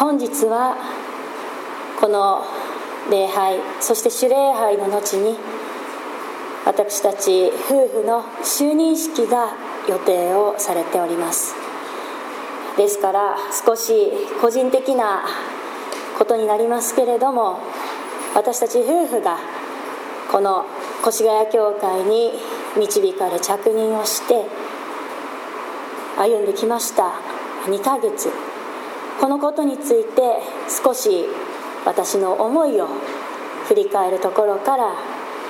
本日はこの礼拝そして主礼拝の後に私たち夫婦の就任式が予定をされております。ですから少し個人的なことになりますけれども私たち夫婦がこの越谷教会に導かれ着任をして歩んできました。2ヶ月。このことについて少し私の思いを振り返るところから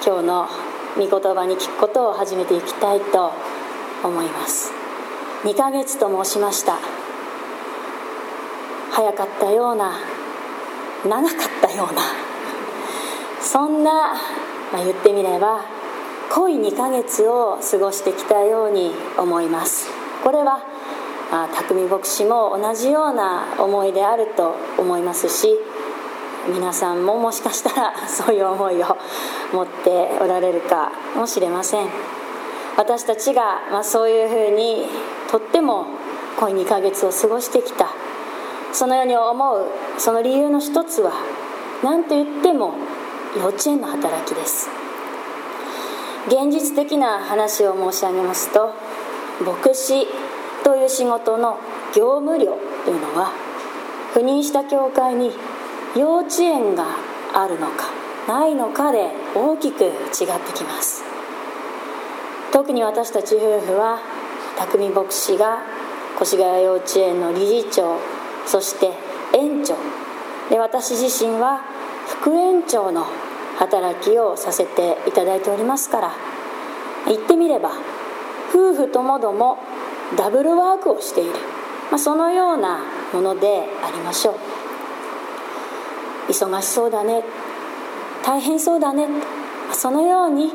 今日の御言葉に聞くことを始めていきたいと思います。2ヶ月と申しました。早かったような長かったようなそんな、まあ、言ってみれば濃い2ヶ月を過ごしてきたように思います。これはあ匠牧師も同じような思いであると思いますし皆さんももしかしたら そういう思いを持っておられるかもしれません。私たちが、まあ、そういうふうにとっても濃い2ヶ月を過ごしてきた。そのように思うその理由の一つは何と言っても幼稚園の働きです。現実的な話を申し上げますと牧師という仕事の業務量というのは赴任した教会に幼稚園があるのかないのかで大きく違ってきます。特に私たち夫婦は匠牧師が越谷幼稚園の理事長そして園長。で私自身は副園長の働きをさせていただいておりますから言ってみれば夫婦ともどもダブルワークをしている、まあ、そのようなものでありましょう。忙しそうだね。大変そうだね。そのように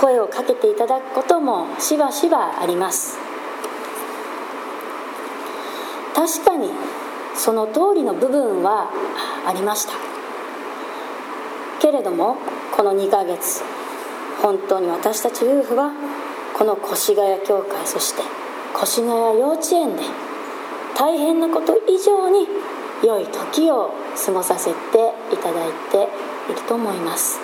声をかけていただくこともしばしばあります。確かにその通りの部分はありました。けれどもこの2ヶ月本当に私たち夫婦はこの越谷教会そして越谷幼稚園で大変なこと以上に良い時を過ごさせていただいていると思います。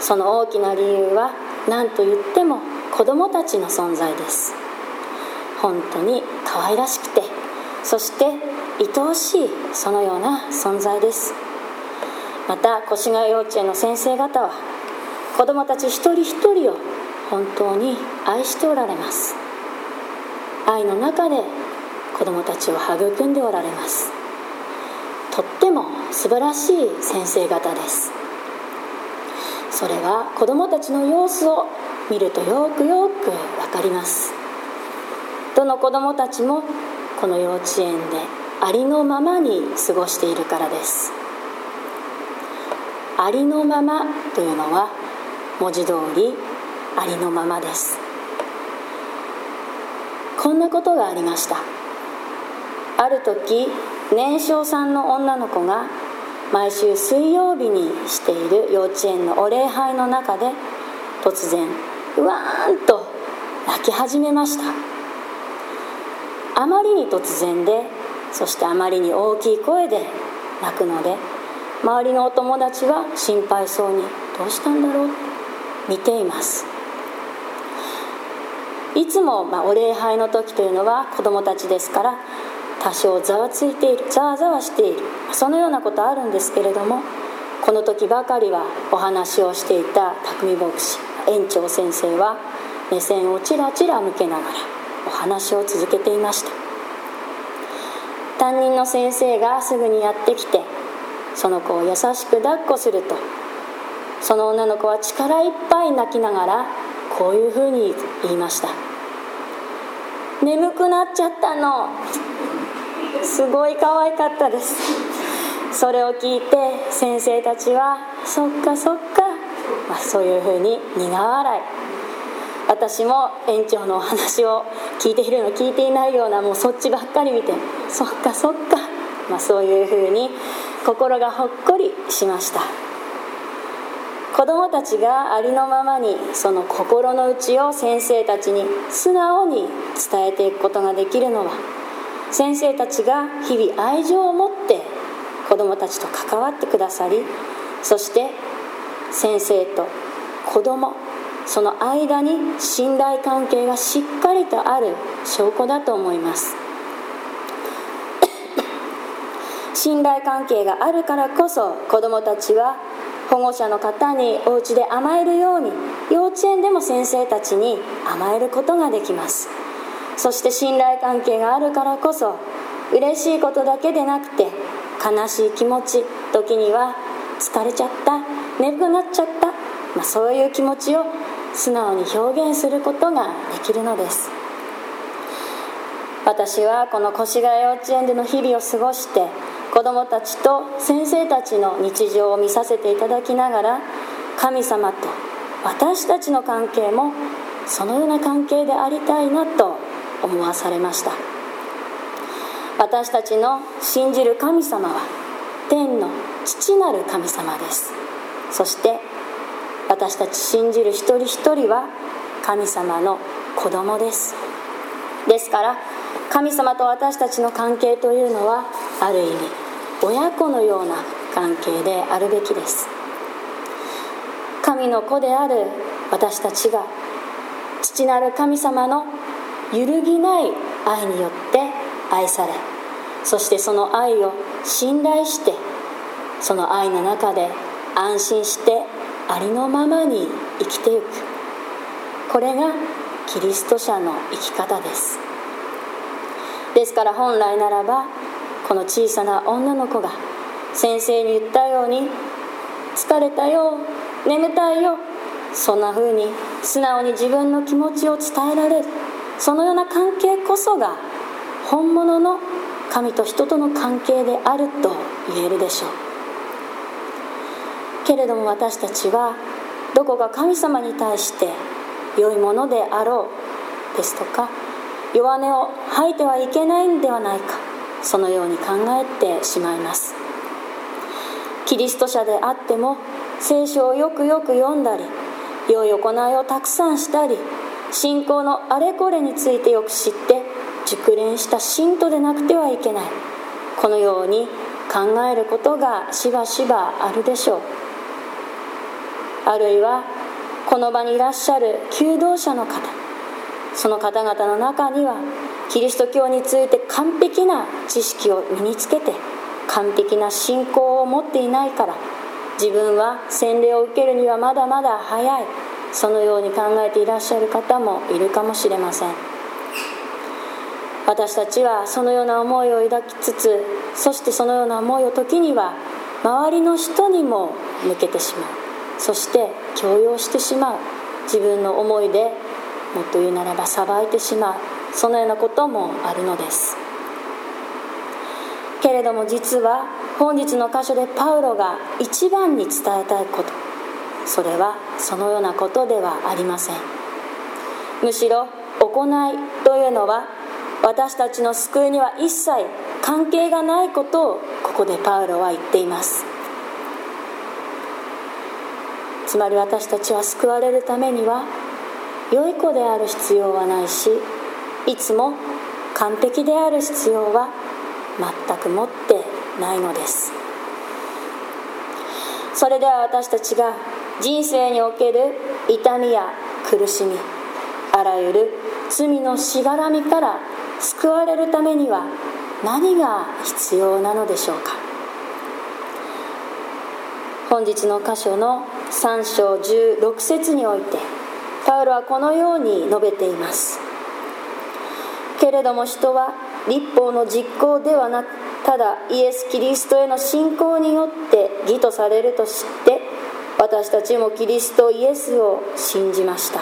その大きな理由は何と言っても子どもたちの存在です。本当に可愛らしくてそして愛おしいそのような存在です。また越谷幼稚園の先生方は子どもたち一人一人を本当に愛しておられます。愛の中で子どもたちを育んでおられます。とっても素晴らしい先生方です。それは子どもたちの様子を見るとよくよく分かります。どの子どもたちもこの幼稚園でありのままに過ごしているからです。ありのままというのは文字通りありのままです。こんなことがありました。ある時年少さんの女の子が毎週水曜日にしている幼稚園のお礼拝の中で突然うわーんと泣き始めました。あまりに突然でそしてあまりに大きい声で泣くので周りのお友達は心配そうにどうしたんだろう見ています。いつも、まあ、お礼拝の時というのは子供たちですから多少ざわついているざわざわしている。そのようなことあるんですけれどもこの時ばかりはお話をしていた匠牧師園長先生は目線をちらちら向けながらお話を続けていました。担任の先生がすぐにやってきてその子を優しく抱っこするとその女の子は力いっぱい泣きながらこういうふうに言いました。眠くなっちゃったの。すごい可愛かったです。それを聞いて先生たちはそっかそっか、まあ、そういうふうに苦笑い。私も園長のお話を聞いているの聞いていないようなもうそっちばっかり見てそっかそっか、まあ、そういうふうに心がほっこりしました。子どもたちがありのままにその心の内を先生たちに素直に伝えていくことができるのは先生たちが日々愛情を持って子どもたちと関わってくださりそして先生と子どもその間に信頼関係がしっかりとある証拠だと思います。信頼関係があるからこそ子どもたちは保護者の方にお家で甘えるように幼稚園でも先生たちに甘えることができます。そして信頼関係があるからこそ嬉しいことだけでなくて悲しい気持ち時には疲れちゃった眠くなっちゃった、まあ、そういう気持ちを素直に表現することができるのです。私はこの越谷幼稚園での日々を過ごして子どもたちと先生たちの日常を見させていただきながら神様と私たちの関係もそのような関係でありたいなと思わされました。私たちの信じる神様は天の父なる神様です。そして私たち信じる一人一人は神様の子供です。ですから神様と私たちの関係というのはある意味親子のような関係であるべきです。神の子である私たちが父なる神様の揺るぎない愛によって愛されそしてその愛を信頼してその愛の中で安心してありのままに生きていく。これがキリスト者の生き方です。ですから本来ならばこの小さな女の子が先生に言ったように疲れたよ眠たいよそんな風に素直に自分の気持ちを伝えられるそのような関係こそが本物の神と人との関係であると言えるでしょう。けれども私たちはどこか神様に対して良いものであろうですとか弱音を吐いてはいけないんではないかそのように考えてしまいます。キリスト者であっても聖書をよくよく読んだり良い行いをたくさんしたり信仰のあれこれについてよく知って熟練した信徒でなくてはいけない。このように考えることがしばしばあるでしょう。あるいはこの場にいらっしゃる求道者の方その方々の中にはキリスト教について完璧な知識を身につけて完璧な信仰を持っていないから自分は洗礼を受けるにはまだまだ早い。そのように考えていらっしゃる方もいるかもしれません。私たちはそのような思いを抱きつつそしてそのような思いを時には周りの人にも向けてしまう。そして強要してしまう。自分の思いでもっと言うならば裁いてしまう。そのようなこともあるのです。けれども実は本日の箇所でパウロが一番に伝えたいこと。それはそのようなことではありません。むしろ行いというのは私たちの救いには一切関係がないことをここでパウロは言っています。つまり私たちは救われるためには良い子である必要はないしいつも完璧である必要は全く持ってないのです。それでは私たちが人生における痛みや苦しみあらゆる罪のしがらみから救われるためには何が必要なのでしょうか。本日の箇所の3章16節においてパウロはこのように述べています。けれども人は立法の実行ではなくただイエス・キリストへの信仰によって義とされると知って私たちもキリストイエスを信じました。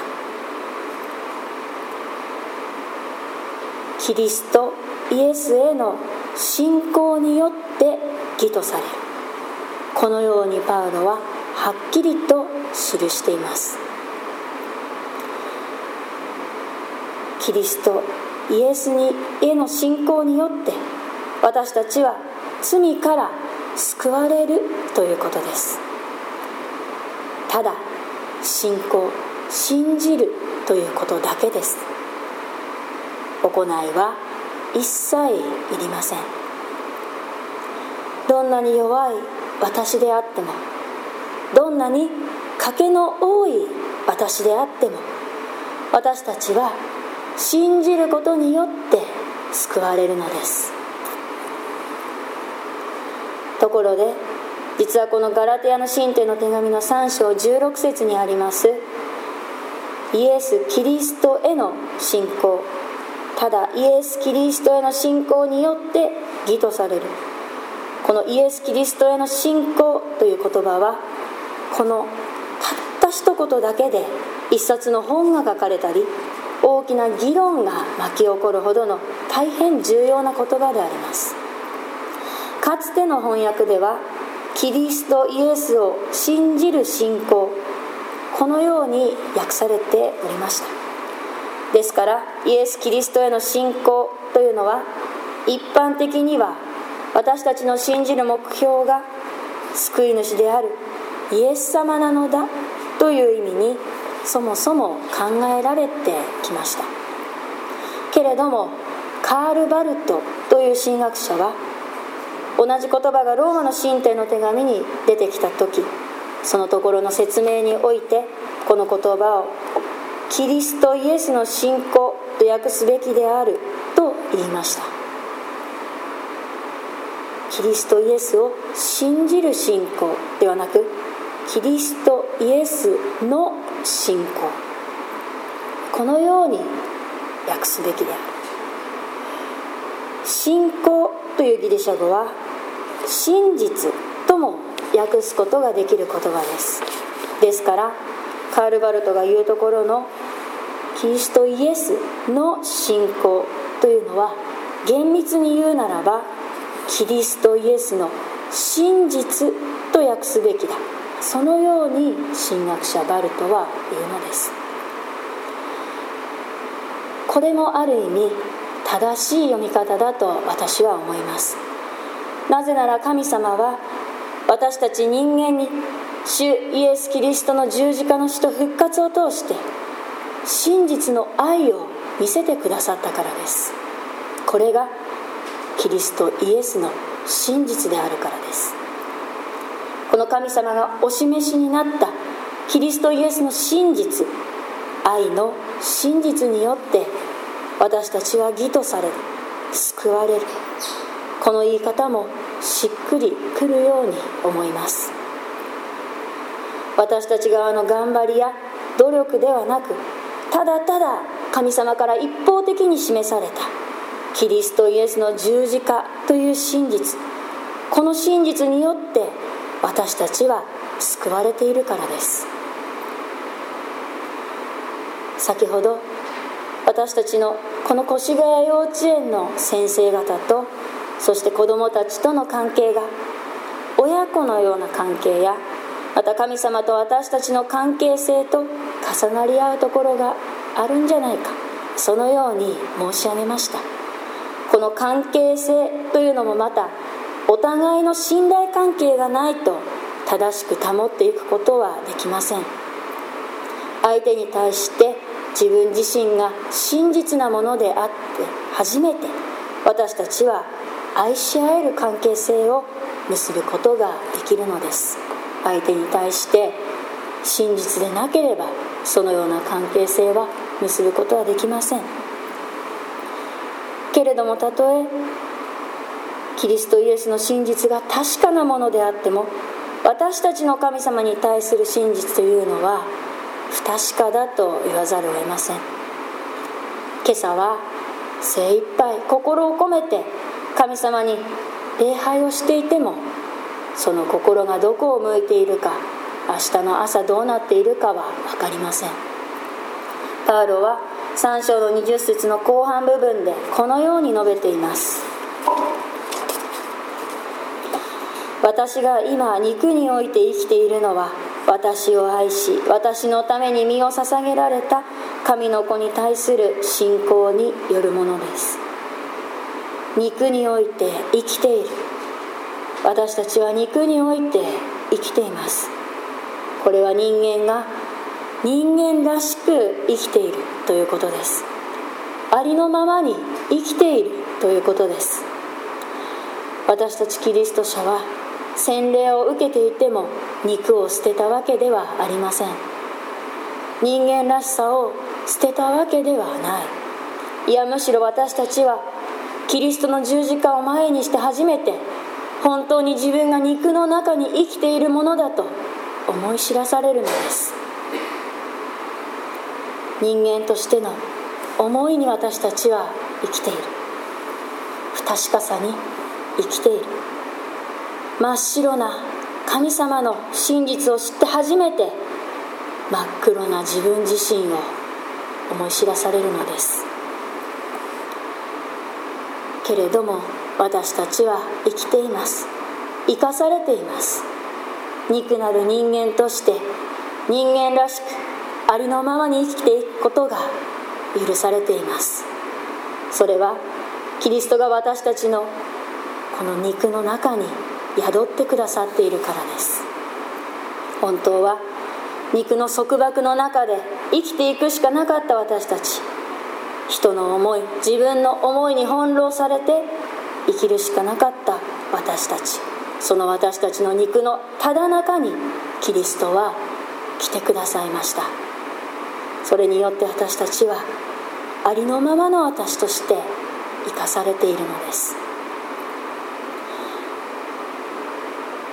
キリストイエスへの信仰によって義とされる。このようにパウロははっきりと記しています。キリストイエスにへの信仰によって私たちは罪から救われるということです。ただ信仰信じるということだけです。行いは一切いりません。どんなに弱い私であってもどんなに賭けの多い私であっても私たちは信じることによって救われるのです。ところで実はこのガラテヤの神帝の手紙の3章16節にありますイエス・キリストへの信仰。ただイエス・キリストへの信仰によって義とされる。このイエス・キリストへの信仰という言葉はこのたった一言だけで一冊の本が書かれたり大きな議論が巻き起こるほどの大変重要な言葉であります。かつての翻訳ではキリストイエスを信じる信仰このように訳されておりました。ですからイエス・キリストへの信仰というのは一般的には私たちの信じる目標が救い主であるイエス様なのだという意味にそもそも考えられてきました。けれどもカール・バルトという神学者は同じ言葉がローマの神帝の手紙に出てきた時そのところの説明においてこの言葉をキリストイエスの信仰と訳すべきであると言いました。キリストイエスを信じる信仰ではなくキリストイエスの信仰。このように訳すべきである。信仰というギリシャ語は真実とも訳すことができる言葉です。ですからカール・バルトが言うところのキリストイエスの信仰というのは厳密に言うならばキリストイエスの真実と訳すべきだ。そのように神学者バルトは言うのです。これもある意味正しい読み方だと私は思います。なぜなら神様は私たち人間に主イエス・キリストの十字架の死と復活を通して真実の愛を見せてくださったからです。これがキリストイエスの真実であるからです。この神様がお示しになったキリストイエスの真実愛の真実によって私たちは義とされる救われる。この言い方もしっくりくるように思います。私たち側の頑張りや努力ではなくただただ神様から一方的に示されたキリストイエスの十字架という真実。この真実によって私たちは救われているからです。先ほど私たちのこの越谷幼稚園の先生方とそして子どもたちとの関係が親子のような関係やまた神様と私たちの関係性と重なり合うところがあるんじゃないかそのように申し上げました。この関係性というのもまたお互いの信頼関係がないと正しく保っていくことはできません。相手に対して自分自身が真実なものであって初めて私たちは愛し合える関係性を結ぶことができるのです。相手に対して真実でなければそのような関係性は結ぶことはできません。けれどもたとえキリストイエスの真実が確かなものであっても私たちの神様に対する真実というのは不確かだと言わざるを得ません。今朝は精一杯心を込めて神様に礼拝をしていてもその心がどこを向いているか明日の朝どうなっているかは分かりません。パウロは3章の20節の後半部分でこのように述べています。私が今肉において生きているのは私を愛し私のために身を捧げられた神の子に対する信仰によるものです。肉において生きている。私たちは肉において生きています。これは人間が人間らしく生きているということです。ありのままに生きているということです。私たちキリスト者は洗礼を受けていても肉を捨てたわけではありません。人間らしさを捨てたわけではない。いやむしろ私たちはキリストの十字架を前にして初めて本当に自分が肉の中に生きているものだと思い知らされるのです。人間としての思いに私たちは生きている。不確かさに生きている。真っ白な神様の真実を知って初めて真っ黒な自分自身を思い知らされるのです。けれども私たちは生きています。生かされています。肉なる人間として人間らしくありのままに生きていくことが許されています。それはキリストが私たちのこの肉の中に宿ってくださっているからです。本当は肉の束縛の中で生きていくしかなかった私たち。人の思い自分の思いに翻弄されて生きるしかなかった私たち。その私たちの肉のただ中にキリストは来てくださいました。それによって私たちはありのままの私として生かされているのです。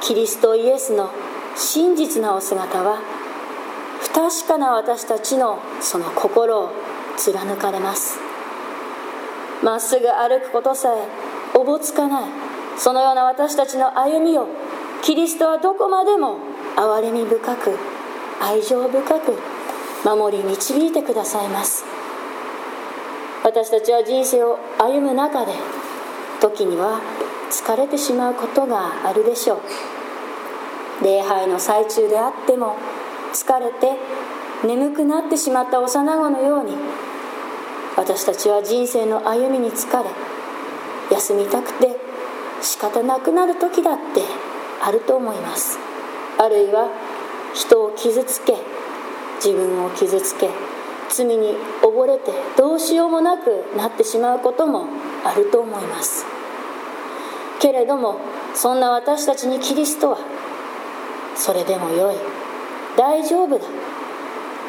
キリストイエスの真実なお姿は不確かな私たちのその心を貫かれます。まっすぐ歩くことさえおぼつかない。そのような私たちの歩みをキリストはどこまでも憐れみ深く愛情深く守り導いてくださいます。私たちは人生を歩む中で時には疲れてしまうことがあるでしょう。礼拝の最中であっても疲れて眠くなってしまった幼子のように私たちは人生の歩みに疲れ休みたくて仕方なくなる時だってあると思います。あるいは人を傷つけ自分を傷つけ罪に溺れてどうしようもなくなってしまうこともあると思います。けれどもそんな私たちにキリストはそれでもよい。大丈夫だ。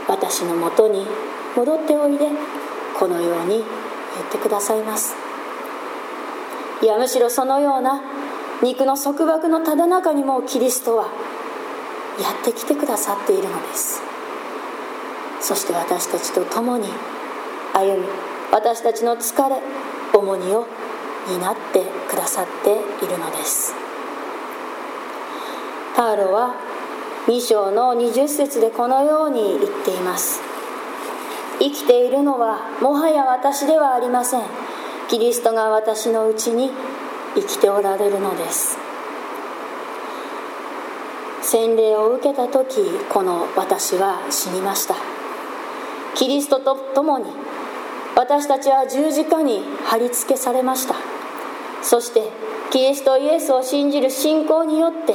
私のもとに戻っておいで。このように言ってくださいます。いやむしろそのような肉の束縛のただ中にもキリストはやってきてくださっているのです。そして私たちと共に歩み私たちの疲れ重荷を担ってくださっているのです。パウロは2章の20節でこのように言っています。生きているのはもはや私ではありません。キリストが私のうちに生きておられるのです。洗礼を受けた時この私は死にました。キリストと共に私たちは十字架に貼り付けされました。そしてキリストイエスを信じる信仰によって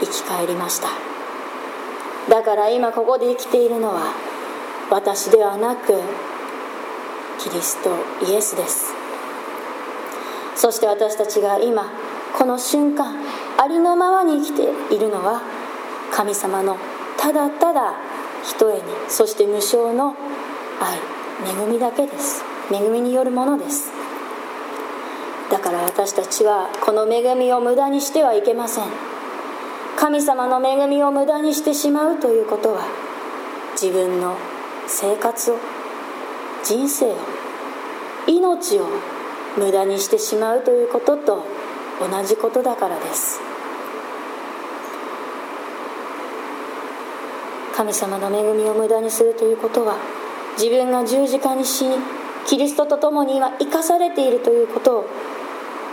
生き返りました。だから今ここで生きているのは私ではなくキリストイエスです。そして私たちが今この瞬間ありのままに生きているのは神様のただただ人へにそして無償の愛恵みだけです。恵みによるものです。だから私たちはこの恵みを無駄にしてはいけません。神様の恵みを無駄にしてしまうということは自分の生活を人生を命を無駄にしてしまうということと同じことだからです。神様の恵みを無駄にするということは自分が十字架に死にキリストと共に今生かされているということを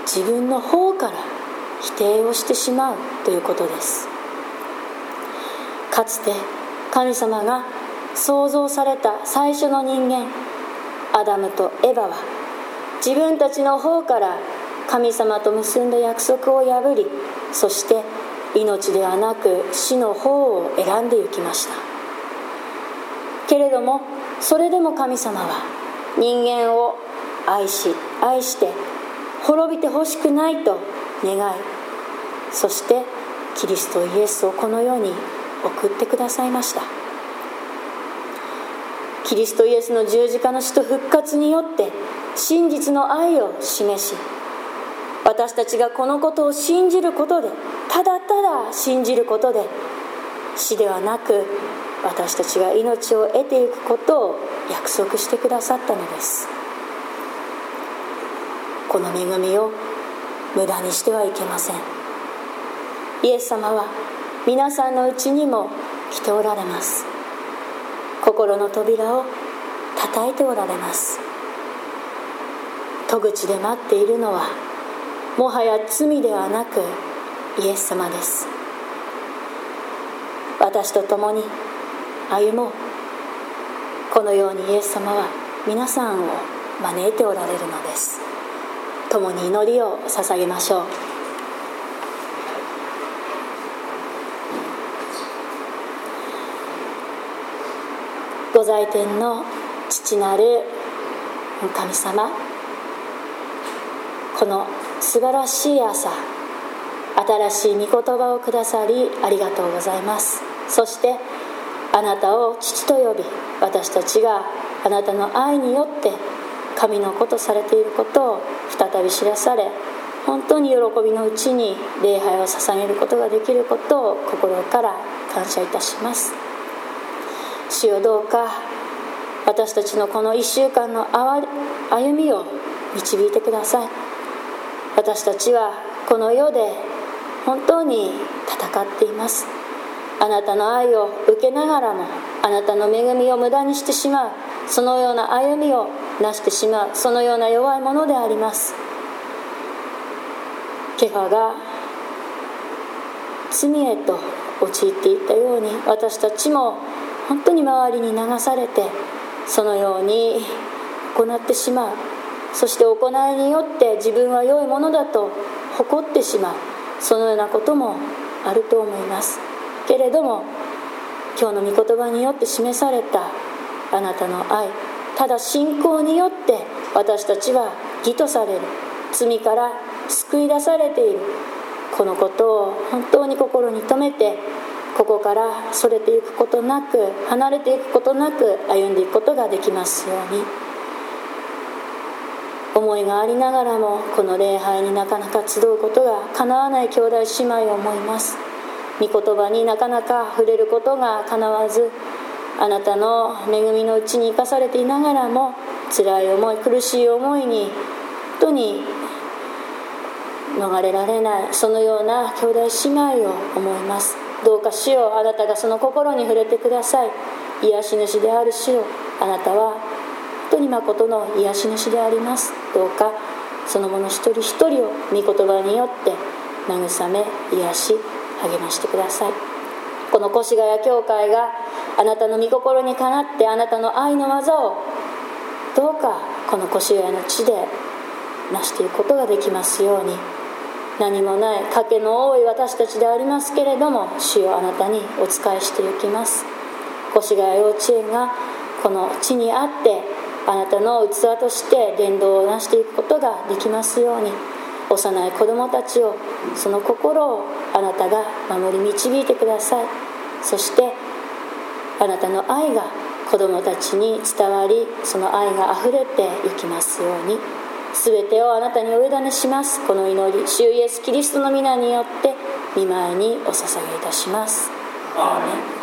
自分の方から否定をしてしまうということです。かつて神様が創造された最初の人間アダムとエバは自分たちの方から神様と結んだ約束を破りそして命ではなく死の方を選んで行きました。けれどもそれでも神様は人間を愛し愛して滅びてほしくないと願いそしてキリストイエスをこの世に送ってくださいました。キリストイエスの十字架の死と復活によって真実の愛を示し私たちがこのことを信じることでただただ信じることで死ではなく私たちが命を得ていくことを約束してくださったのです。この恵みを無駄にしてはいけません。イエス様は皆さんのうちにも来ておられます。心の扉を叩いておられます。戸口で待っているのはもはや罪ではなくイエス様です。私と共に歩もう。このようにイエス様は皆さんを招いておられるのです。共に祈りを捧げましょう。御在天の父なる神様。この素晴らしい朝新しい御言葉をくださりありがとうございます。そしてあなたを父と呼び私たちがあなたの愛によって神の子とされていることを再び知らされ本当に喜びのうちに礼拝を捧げることができることを心から感謝いたします。主よどうか私たちのこの1週間の歩みを導いてください。私たちはこの世で本当に戦っています。あなたの愛を受けながらもあなたの恵みを無駄にしてしまうそのような歩みをなしてしまうそのような弱いものであります。ケファが罪へと陥っていったように私たちも本当に周りに流されてそのように行ってしまう。そして行いによって自分は良いものだと誇ってしまう。そのようなこともあると思います。けれども今日の御言葉によって示されたあなたの愛。ただ信仰によって私たちは義とされる。罪から救い出されている。このことを本当に心に留めてここからそれていくことなく離れていくことなく歩んでいくことができますように。思いがありながらもこの礼拝になかなか集うことがかなわない兄弟姉妹を思います。御言葉になかなか触れることがかなわずあなたの恵みのうちに生かされていながらも辛い思い苦しい思いに本当に逃れられないそのような兄弟姉妹を思います。どうか主よあなたがその心に触れてください。癒し主である主よあなたは本当に誠の癒し主であります。どうかその者一人一人を御言葉によって慰め癒し励ましてください。この越谷教会があなたの御心にかなってあなたの愛の技をどうかこの越谷の地で成していくことができますように。何もない賭けの多い私たちでありますけれども主よあなたにお仕えしていきます。越谷幼稚園がこの地にあってあなたの器として伝道を成していくことができますように。幼い子供たちをその心をあなたが守り導いてください。そしてあなたの愛が子供たちに伝わりその愛があふれていきますように。全てをあなたにお委ねします。この祈り主イエスキリストの皆によって見舞いにお捧げいたします。アーメン。